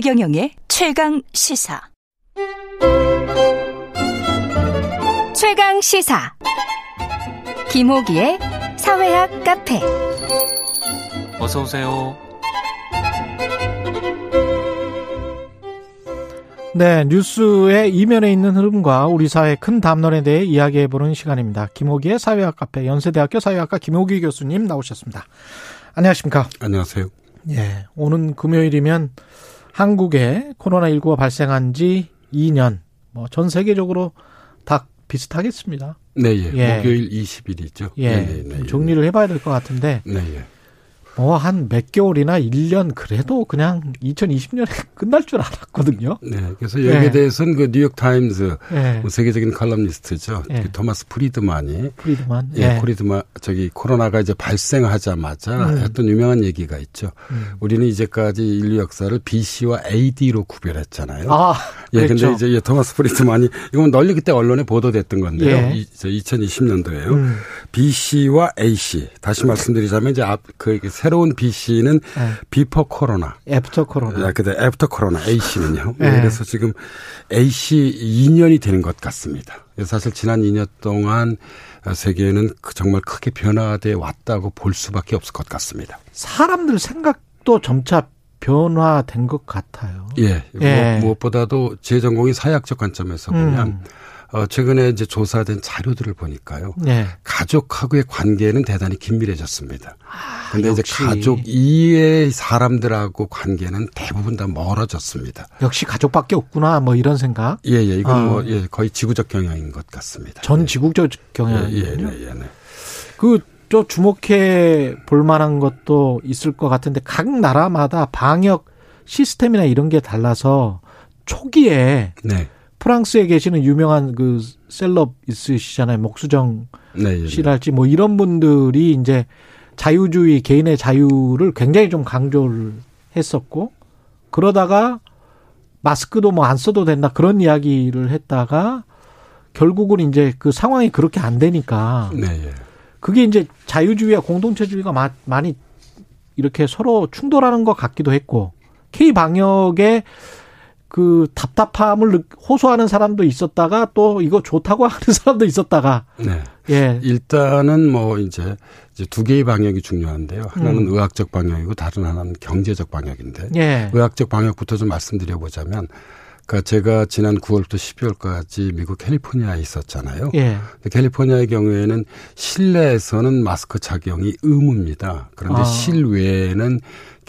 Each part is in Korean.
최경영의 최강 시사. 최강 시사. 김호기의 사회학 카페. 어서 오세요. 네, 뉴스의 이면에 있는 흐름과 우리 사회의 큰 담론에 대해 이야기해 보는 시간입니다. 김호기의 사회학 카페 연세대학교 사회학과 김호기 교수님 나오셨습니다. 안녕하십니까? 안녕하세요. 예, 오는 금요일이면 한국에 코로나19가 발생한 지 2년, 뭐 전 세계적으로 다 비슷하겠습니다. 네, 예. 예. 목요일 20일이죠. 예, 네, 네, 네, 좀 정리를 해봐야 될 것 같은데, 네, 예. 뭐 한 몇 개월이나 1년 그래도 그냥 2020년에 끝날 줄 알았거든요. 네, 그래서 여기에 예. 대해서는 그 뉴욕 타임즈 예, 뭐 세계적인 칼럼니스트죠. 예. 그 토마스 프리드만이 프리드만. 예, 프리드만 저기 코로나가 이제 발생하자마자 음. 했던 유명한 얘기가 있죠. 음. 우리는 이제까지 인류 역사를 BC와 AD로 구별했잖아요. 아, 예, 그렇죠. 근데 이제 예, 토마스 프리드만이 이건 널리 그때 언론에 보도됐던 건데요. 예. 이, 2020년도에요. 음. BC와 AC 다시 말씀드리자면 이제 앞그 새로운 BC는 예. before 코로나, after 코로나. 아, 근데 after 코로나 AC는요. 네. 그래서 지금 AC 2년이 되는 것 같습니다. 사실 지난 2년 동안 세계는 그 정말 크게 변화돼 왔다고 볼 수밖에 없을 것 같습니다. 사람들 생각도 점차 변화된 것 같아요. 예. 예. 무엇, 무엇보다도 제 전공이 사회학적 관점에서 보면 음. 어, 최근에 이제 조사된 자료들을 보니까요. 네. 가족하고의 관계는 대단히 긴밀해졌습니다. 근데 아, 역시. 이제 가족 이의 사람들하고 관계는 대부분 다 멀어졌습니다. 역시 가족밖에 없구나 뭐 이런 생각. 예, 예. 이건 아. 뭐, 예, 거의 지구적 경향인 것 같습니다. 전 예. 지국적 예, 예, 경향이거든요. 네, 예, 네. 그저 주목해 볼 만한 것도 있을 것 같은데 각 나라마다 방역 시스템이나 이런 게 달라서 초기에 네. 프랑스에 계시는 유명한 그 셀럽 있으시잖아요. 목수정 네, 예, 씨랄지 뭐 이런 분들이 이제 자유주의 개인의 자유를 굉장히 좀 강조를 했었고 그러다가 마스크도 뭐 안 써도 된다 그런 이야기를 했다가 결국은 이제 그 상황이 그렇게 안 되니까 네, 예. 그게 이제 자유주의와 공동체주의가 마- 많이 이렇게 서로 충돌하는 것 같기도 했고 K 방역에 그 답답함을 느- 호소하는 사람도 있었다가 또 이거 좋다고 하는 사람도 있었다가 네. 예 일단은 뭐 이제, 이제 두 개의 방역이 중요한데요. 하나는 음. 의학적 방역이고 다른 하나는 경제적 방역인데 예. 의학적 방역부터 좀 말씀드려 보자면 그러니까 제가 지난 9월부터 12월까지 미국 캘리포니아에 있었잖아요. 예. 캘리포니아의 경우에는 실내에서는 마스크 착용이 의무입니다. 그런데 아. 실외에는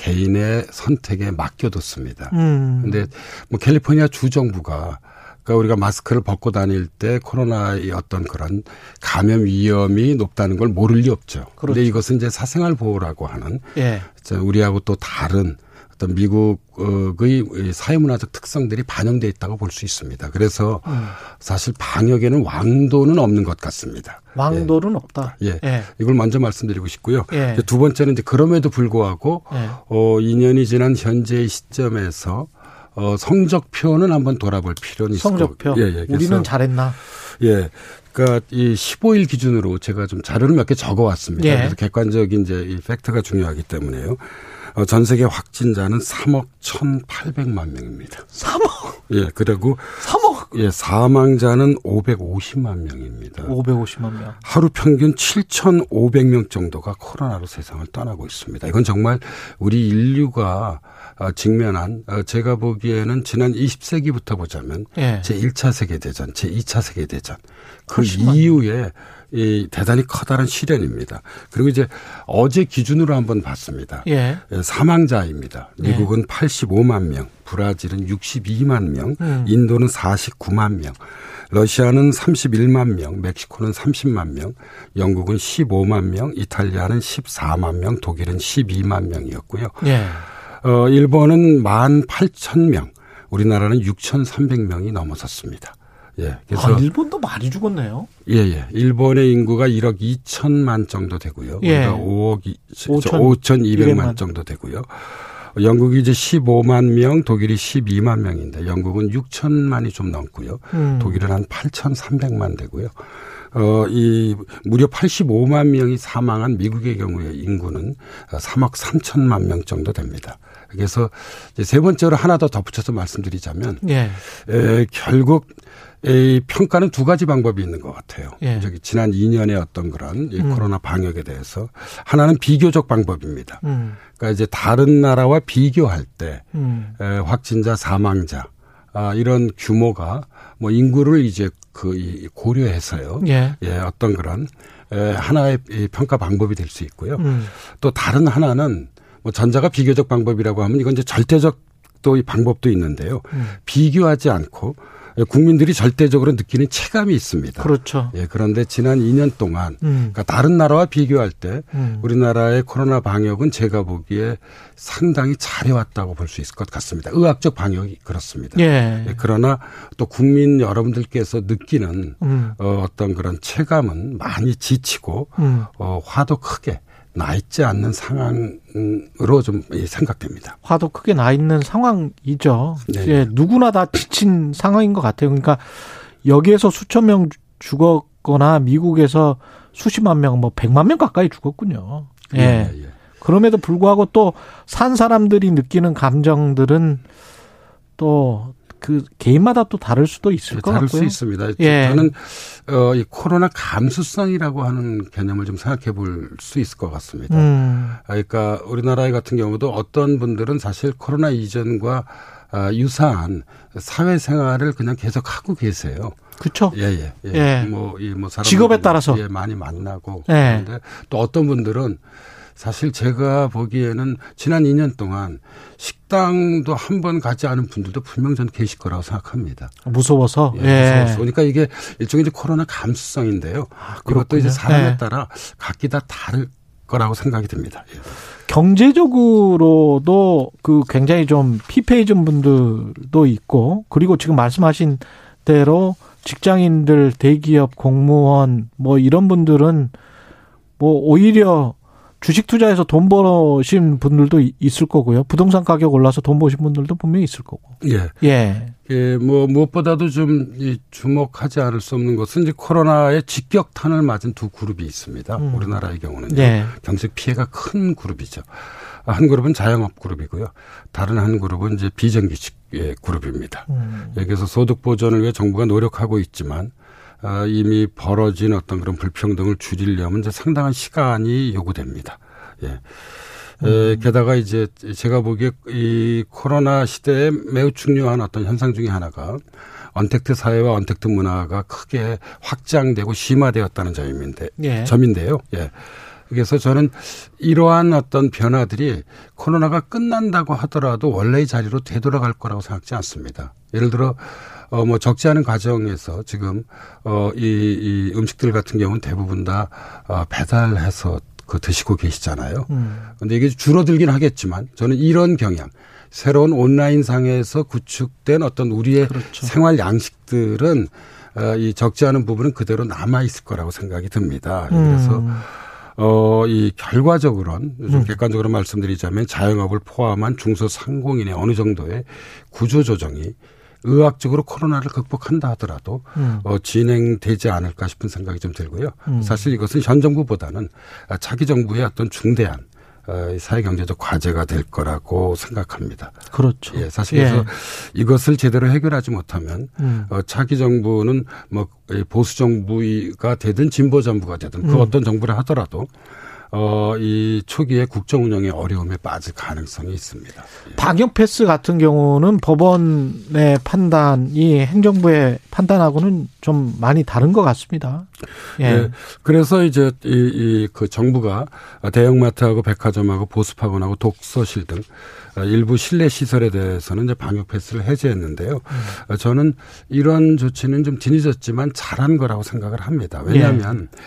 개인의 선택에 맡겨뒀습니다. 음. 근데 뭐 캘리포니아 주 정부가 그러니까 우리가 마스크를 벗고 다닐 때 코로나의 어떤 그런 감염 위험이 높다는 걸 모를 리 없죠. 그렇죠. 근데 이것은 이제 사생활 보호라고 하는 예. 우리하고 또 다른 어떤 미국의 이 사회문화적 특성들이 반영돼 있다고 볼 수 있습니다. 그래서 음. 사실 방역에는 왕도는 없는 것 같습니다. 왕도는 없다. 예. 예. 이걸 먼저 말씀드리고 싶고요. 예. 두 번째는 이제 그럼에도 불구하고 예. 어 2년이 지난 현재의 시점에서 어 성적표는 한번 돌아볼 필요는 있을 성적표. 것 예, 예. 우리는 잘했나? 예. 그러니까 이 15일 기준으로 제가 좀 자료를 몇 개 적어 왔습니다. 예. 그래서 객관적인 이제 이 팩트가 중요하기 때문에요. 어, 전 세계 확진자는 3억 1,800만 명입니다. 3억. 예, 그리고 3억. 예, 사망자는 550만 명입니다. 550만 명. 하루 평균 7,500명 정도가 코로나로 세상을 떠나고 있습니다. 이건 정말 우리 인류가 어, 직면한 어, 제가 보기에는 지난 20세기부터 보자면 예. 제 1차 세계 대전, 제 2차 세계 대전 그 훨씬 많네. 이후에 이 대단히 커다란 시련입니다. 그리고 이제 어제 기준으로 한번 봤습니다. 예. 예, 사망자입니다. 네. 미국은 85만 명, 브라질은 62만 명, 음. 인도는 49만 명, 러시아는 31만 명, 멕시코는 30만 명, 영국은 15만 명, 이탈리아는 14만 명, 독일은 12만 명이었고요. 예. 어, 일본은 1만 8천 명, 우리나라는 6,300명이 넘어섰습니다. 예. 그래서 아, 일본도 많이 죽었네요. 예, 예. 일본의 인구가 1억 2천만 정도 되고요. 예. 우리가 5억 5천 5,200만 정도 되고요. 영국이 이제 15만 명, 독일이 12만 명인데 영국은 6천만이 좀 넘고요. 음. 독일은 한 8,300만 되고요. 어, 이 무려 85만 명이 사망한 미국의 경우에 인구는 3억 3천만 명 정도 됩니다. 그래서 세 번째로 하나 더 덧붙여서 말씀드리자면 예. 에, 결국 이 평가는 두 가지 방법이 있는 것 같아요. 예. 저기 지난 2년의 어떤 그런 이 음. 코로나 방역에 대해서 하나는 비교적 방법입니다. 음. 그러니까 이제 다른 나라와 비교할 때 음. 에, 확진자, 사망자 아, 이런 규모가 뭐 인구를 이제 그 이, 고려해서요. 예. 예, 어떤 그런 에, 하나의 이 평가 방법이 될 수 있고요. 음. 또 다른 하나는 뭐 전자가 비교적 방법이라고 하면 이건 이제 절대적 또 이 방법도 있는데요. 음. 비교하지 않고 국민들이 절대적으로 느끼는 체감이 있습니다. 그렇죠. 예, 그런데 지난 2년 동안 음. 그러니까 다른 나라와 비교할 때 음. 우리나라의 코로나 방역은 제가 보기에 상당히 잘해왔다고 볼 수 있을 것 같습니다. 의학적 방역이 그렇습니다. 예. 예, 그러나 또 국민 여러분들께서 느끼는 음. 어, 어떤 그런 체감은 많이 지치고 음. 어, 화도 크게 나 있지 않는 상황으로 좀 예, 생각됩니다. 화도 크게 나 있는 상황이죠. 네. 예, 누구나 다 지친 상황인 것 같아요. 그러니까 여기에서 수천 명 죽었거나 미국에서 수십만 명, 뭐 백만 명 가까이 죽었군요. 예. 예. 그럼에도 불구하고 또 산 사람들이 느끼는 감정들은 또 그 개인마다 또 다를 수도 있을 예, 것 다를 같고요. 수 있습니다. 예. 저는 어, 이 코로나 감수성이라고 하는 개념을 좀 생각해 볼 수 있을 것 같습니다. 음. 아, 그러니까 우리나라 같은 경우도 어떤 분들은 사실 코로나 이전과 아, 유사한 사회생활을 그냥 계속 하고 계세요. 그렇죠. 예, 예, 예. 예. 뭐, 이, 뭐, 사람 직업에 따라서. 예, 많이 만나고. 예. 그런데 또 어떤 분들은 사실 제가 보기에는 지난 2년 동안 식당도 한 번 가지 않은 분들도 분명 전 계실 거라고 생각합니다. 무서워서. 예. 예. 무서워서. 그러니까 이게 일종의 이제 코로나 감수성인데요. 이것도 그렇군요. 이제 사람에 예. 따라 각기 다 다를 거라고 생각이 듭니다. 예. 경제적으로도 그 굉장히 좀 피폐해진 분들도 있고 그리고 지금 말씀하신 대로 직장인들, 대기업, 공무원 뭐 이런 분들은 뭐 오히려 주식 투자해서 돈 버신 분들도 이- 있을 거고요. 부동산 가격 올라서 돈 버신 분들도 분명히 있을 거고. 예. 예. 예, 뭐 무엇보다도 좀 이 주목하지 않을 수 없는 것은 이제 코로나의 직격탄을 맞은 두 그룹이 있습니다. 음. 우리나라의 경우는요. 예. 경제 피해가 큰 그룹이죠. 한 그룹은 자영업 그룹이고요. 다른 한 그룹은 이제 비정규직 의 그룹입니다. 음. 여기서 소득 보전을 위해 정부가 노력하고 있지만 아, 이미 벌어진 어떤 그런 불평등을 줄이려면 이제 상당한 시간이 요구됩니다. 예. 에, 게다가 이제 제가 보기에 이 코로나 시대에 매우 중요한 어떤 현상 중에 하나가 언택트 사회와 언택트 문화가 크게 확장되고 심화되었다는 점인데 예. 점인데요. 예. 그래서 저는 이러한 어떤 변화들이 코로나가 끝난다고 하더라도 원래의 자리로 되돌아갈 거라고 생각지 않습니다. 예를 들어 어 뭐 적지 않은 과정에서 지금 어 이 이 음식들 같은 경우는 대부분 다 어, 배달해서 그 드시고 계시잖아요. 음. 근데 이게 줄어들긴 하겠지만 저는 이런 경향 새로운 온라인 상에서 구축된 어떤 우리의 그렇죠. 생활 양식들은 어, 이 적지 않은 부분은 그대로 남아 있을 거라고 생각이 듭니다. 그래서 음. 어, 이 결과적으로는 좀 음. 객관적으로 말씀드리자면 자영업을 포함한 중소상공인의 어느 정도의 구조 조정이 의학적으로 코로나를 극복한다 하더라도 음. 어, 진행되지 않을까 싶은 생각이 좀 들고요. 음. 사실 이것은 현 정부보다는 아, 차기 정부의 어떤 중대한 어, 사회 경제적 과제가 될 거라고 생각합니다. 그렇죠. 예, 사실 그래서 이것을 제대로 해결하지 못하면 음. 어, 차기 정부는 뭐 보수 정부가 되든 진보 정부가 되든 그 음. 어떤 정부를 하더라도 어, 이 초기에 국정 운영의 어려움에 빠질 가능성이 있습니다. 예. 방역 패스 같은 경우는 법원의 판단이 행정부의 판단하고는 좀 많이 다른 것 같습니다. 예. 예. 그래서 이제 이, 이, 그 정부가 대형마트하고 백화점하고 보습학원하고 독서실 등 일부 실내 시설에 대해서는 이제 방역 패스를 해제했는데요. 음. 저는 이런 조치는 좀 뒤늦었지만 잘한 거라고 생각을 합니다. 왜냐하면 에,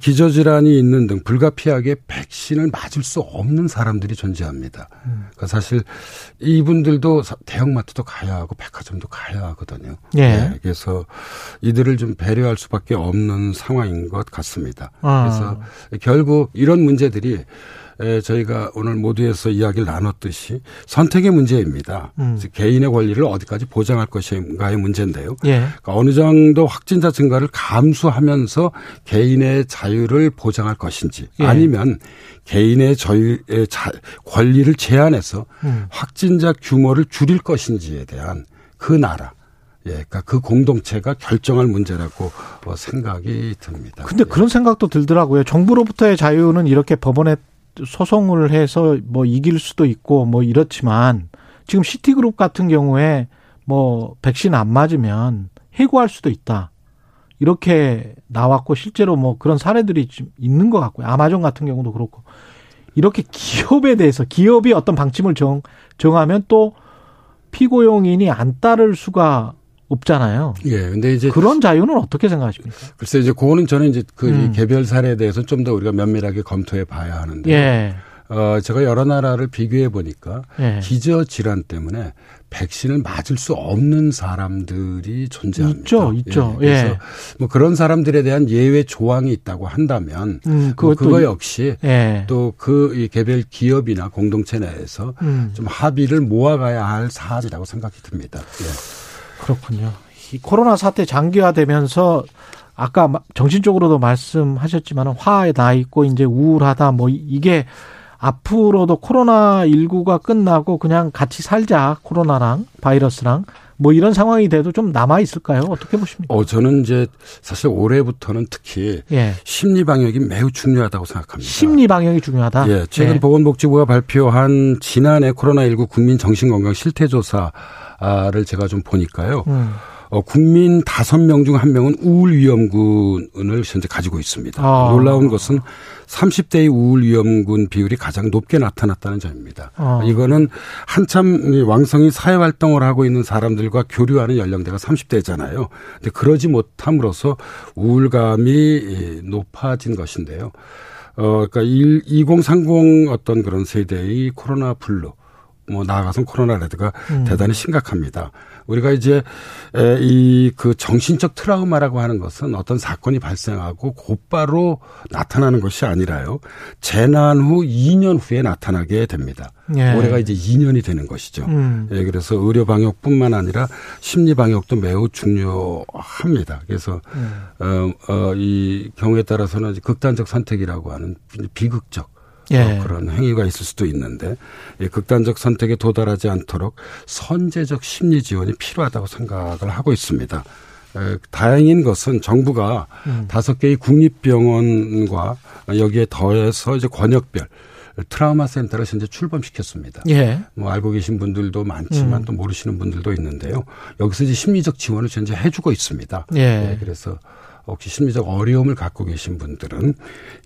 기저질환이 있는 등 불가피하게 백신을 맞을 수 없는 사람들이 존재합니다. 그러니까 사실 이분들도 사- 대형마트도 가야 하고 백화점도 가야 하거든요. 예. 네, 그래서 이들을 좀 배려할 수밖에 없는 상황인 것 같습니다. 아. 그래서 결국 이런 문제들이 에, 저희가 오늘 모두에서 이야기를 나눴듯이 선택의 문제입니다. 음. 개인의 권리를 어디까지 보장할 것인가의 문제인데요. 예. 그러니까 어느 정도 확진자 증가를 감수하면서 개인의 자유를 보장할 것인지 예. 아니면 개인의 자유의 자, 권리를 제한해서 음. 확진자 규모를 줄일 것인지에 대한 그 나라 예, 그러니까 그 공동체가 결정할 문제라고 어, 생각이 듭니다. 근데 예. 그런 생각도 들더라고요. 정부로부터의 자유는 이렇게 법원에 소송을 해서 뭐 이길 수도 있고 뭐 이렇지만 지금 시티그룹 같은 경우에 뭐 백신 안 맞으면 해고할 수도 있다. 이렇게 나왔고 실제로 뭐 그런 사례들이 좀 있는 것 같고요. 아마존 같은 경우도 그렇고 이렇게 기업에 대해서 기업이 어떤 방침을 정 정하면 또 피고용인이 안 따를 수가 없잖아요. 예, 근데 이제 그런 자유는 어떻게 생각하십니까? 글쎄 이제 그거는 저는 이제 그 음. 개별 사례에 대해서 좀 더 우리가 면밀하게 검토해 봐야 하는데 예. 어 제가 여러 나라를 비교해 보니까 예. 기저 질환 때문에 백신을 맞을 수 없는 사람들이 존재합니다. 있죠, 있죠. 예, 그래서 예. 뭐 그런 사람들에 대한 예외 조항이 있다고 한다면 음, 뭐 그것도 그거 이- 역시 예. 또그 개별 기업이나 공동체 내에서 음, 좀 합의를 모아가야 할 사안이라고 생각이 듭니다. 예. 그렇군요. 이 코로나 사태 장기화되면서 아까 마- 정신적으로도 말씀하셨지만 화에 나 있고 이제 우울하다 뭐 이- 이게 앞으로도 코로나 19가 끝나고 그냥 같이 살자 코로나랑 바이러스랑 뭐 이런 상황이 돼도 좀 남아 있을까요? 어떻게 보십니까? 어 저는 이제 사실 올해부터는 특히 예. 심리 방역이 매우 중요하다고 생각합니다. 심리 방역이 중요하다. 예, 최근 예. 보건복지부가 발표한 지난해 코로나19 국민 정신건강 실태조사를 제가 좀 보니까요. 음. 어, 국민 다섯 명 중 한 명은 우울 위험군을 현재 가지고 있습니다. 아. 놀라운 것은 30대의 우울 위험군 비율이 가장 높게 나타났다는 점입니다. 아. 이거는 한참 이 왕성히 사회 활동을 하고 있는 사람들과 교류하는 연령대가 30대잖아요. 근데 그러지 못함으로써 우울감이 이, 높아진 것인데요. 어, 그러니까 2030 어떤 그런 세대의 코로나 블루, 뭐 나아가선 코로나 레드가 음. 대단히 심각합니다. 우리가 이제 이 그 정신적 트라우마라고 하는 것은 어떤 사건이 발생하고 곧바로 나타나는 것이 아니라요. 재난 후 2년 후에 나타나게 됩니다. 예. 올해가 이제 2년이 되는 것이죠. 음. 예, 그래서 의료 방역뿐만 아니라 심리 방역도 매우 중요합니다. 그래서 음. 어, 어, 이 경우에 따라서는 극단적 선택이라고 하는 비극적 예. 어, 그런 행위가 있을 수도 있는데 이 극단적 선택에 도달하지 않도록 선제적 심리 지원이 필요하다고 생각을 하고 있습니다. 에, 다행인 것은 정부가 음. 다섯 개의 국립병원과 여기에 더해서 이제 권역별 트라우마 센터를 현재 출범시켰습니다. 예. 뭐 알고 계신 분들도 많지만 음. 또 모르시는 분들도 있는데요. 여기서 이제 심리적 지원을 현재 해주고 있습니다. 예. 네, 그래서 혹시 심리적 어려움을 갖고 계신 분들은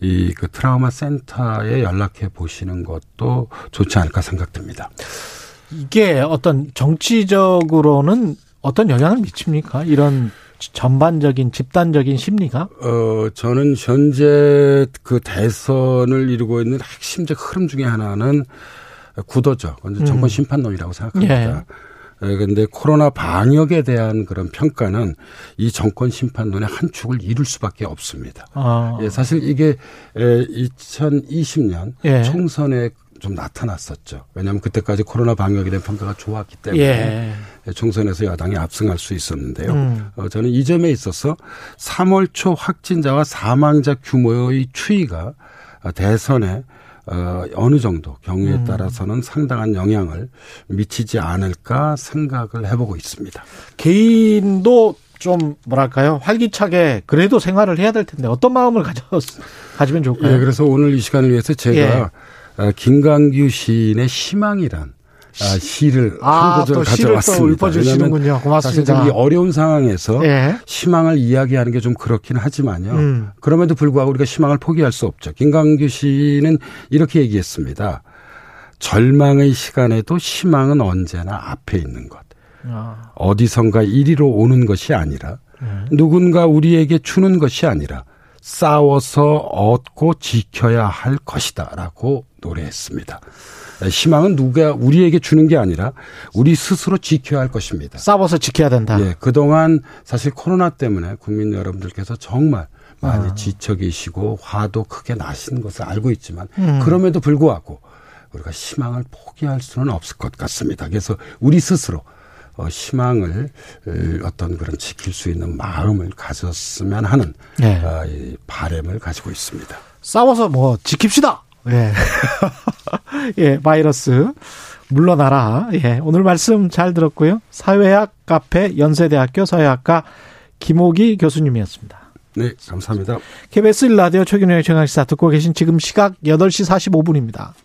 이 그 트라우마 센터에 연락해 보시는 것도 좋지 않을까 생각됩니다. 이게 어떤 정치적으로는 어떤 영향을 미칩니까? 이런 전반적인 집단적인 심리가? 어, 저는 현재 그 대선을 이루고 있는 핵심적 흐름 중에 하나는 구도죠. 음. 정권 심판론이라고 생각합니다. 예. 에, 근데 코로나 방역에 대한 그런 평가는 이 정권 심판론의 한 축을 이룰 수밖에 없습니다. 아, 예, 사실 이게 에, 2020년 예. 총선에 좀 나타났었죠. 왜냐하면 그때까지 코로나 방역에 대한 평가가 좋았기 때문에 예. 총선에서 야당이 압승할 수 있었는데요. 음. 어, 저는 이 점에 있어서 3월 초 확진자와 사망자 규모의 추이가 어, 대선에 어, 어느 정도 경우에 음. 따라서는 상당한 영향을 미치지 않을까 생각을 해보고 있습니다. 개인도 좀 뭐랄까요 활기차게 그래도 생활을 해야 될 텐데 어떤 마음을 가져 가지면 좋을까요? 예, 그래서 오늘 이 시간을 위해서 제가 예. 어, 김강규 시인의 희망이란 아, 시를 아, 한또 구절 가져왔습니다. 읊어주시는군요. 고맙습니다. 사실 이 어려운 상황에서 예. 희망을 이야기하는 게 좀 그렇긴 하지만요. 음. 그럼에도 불구하고 우리가 희망을 포기할 수 없죠. 김강규 시는 이렇게 얘기했습니다. 절망의 시간에도 희망은 언제나 앞에 있는 것. 아, 어디선가 이리로 오는 것이 아니라 음. 누군가 우리에게 주는 것이 아니라 싸워서 얻고 지켜야 할 것이다라고 노래했습니다. 희망은 누가 우리에게 주는 게 아니라 우리 스스로 지켜야 할 것입니다. 싸워서 지켜야 된다. 예, 그동안 사실 코로나 때문에 국민 여러분들께서 정말 많이 아. 지쳐 계시고 화도 크게 나신 것을 알고 있지만 음. 그럼에도 불구하고 우리가 희망을 포기할 수는 없을 것 같습니다. 그래서 우리 스스로 어, 희망을 어, 어떤 그런 지킬 수 있는 마음을 가졌으면 하는 네. 아, 이 바램을 가지고 있습니다. 싸워서 뭐 지킵시다. 예. 예, 바이러스 물러나라. 예, 오늘 말씀 잘 들었고요. 사회학 카페 연세대학교 사회학과 김호기 교수님이었습니다. 네, 감사합니다. KBS 1라디오 최경영의 최강시사 듣고 계신 지금 시각 8시 45분입니다.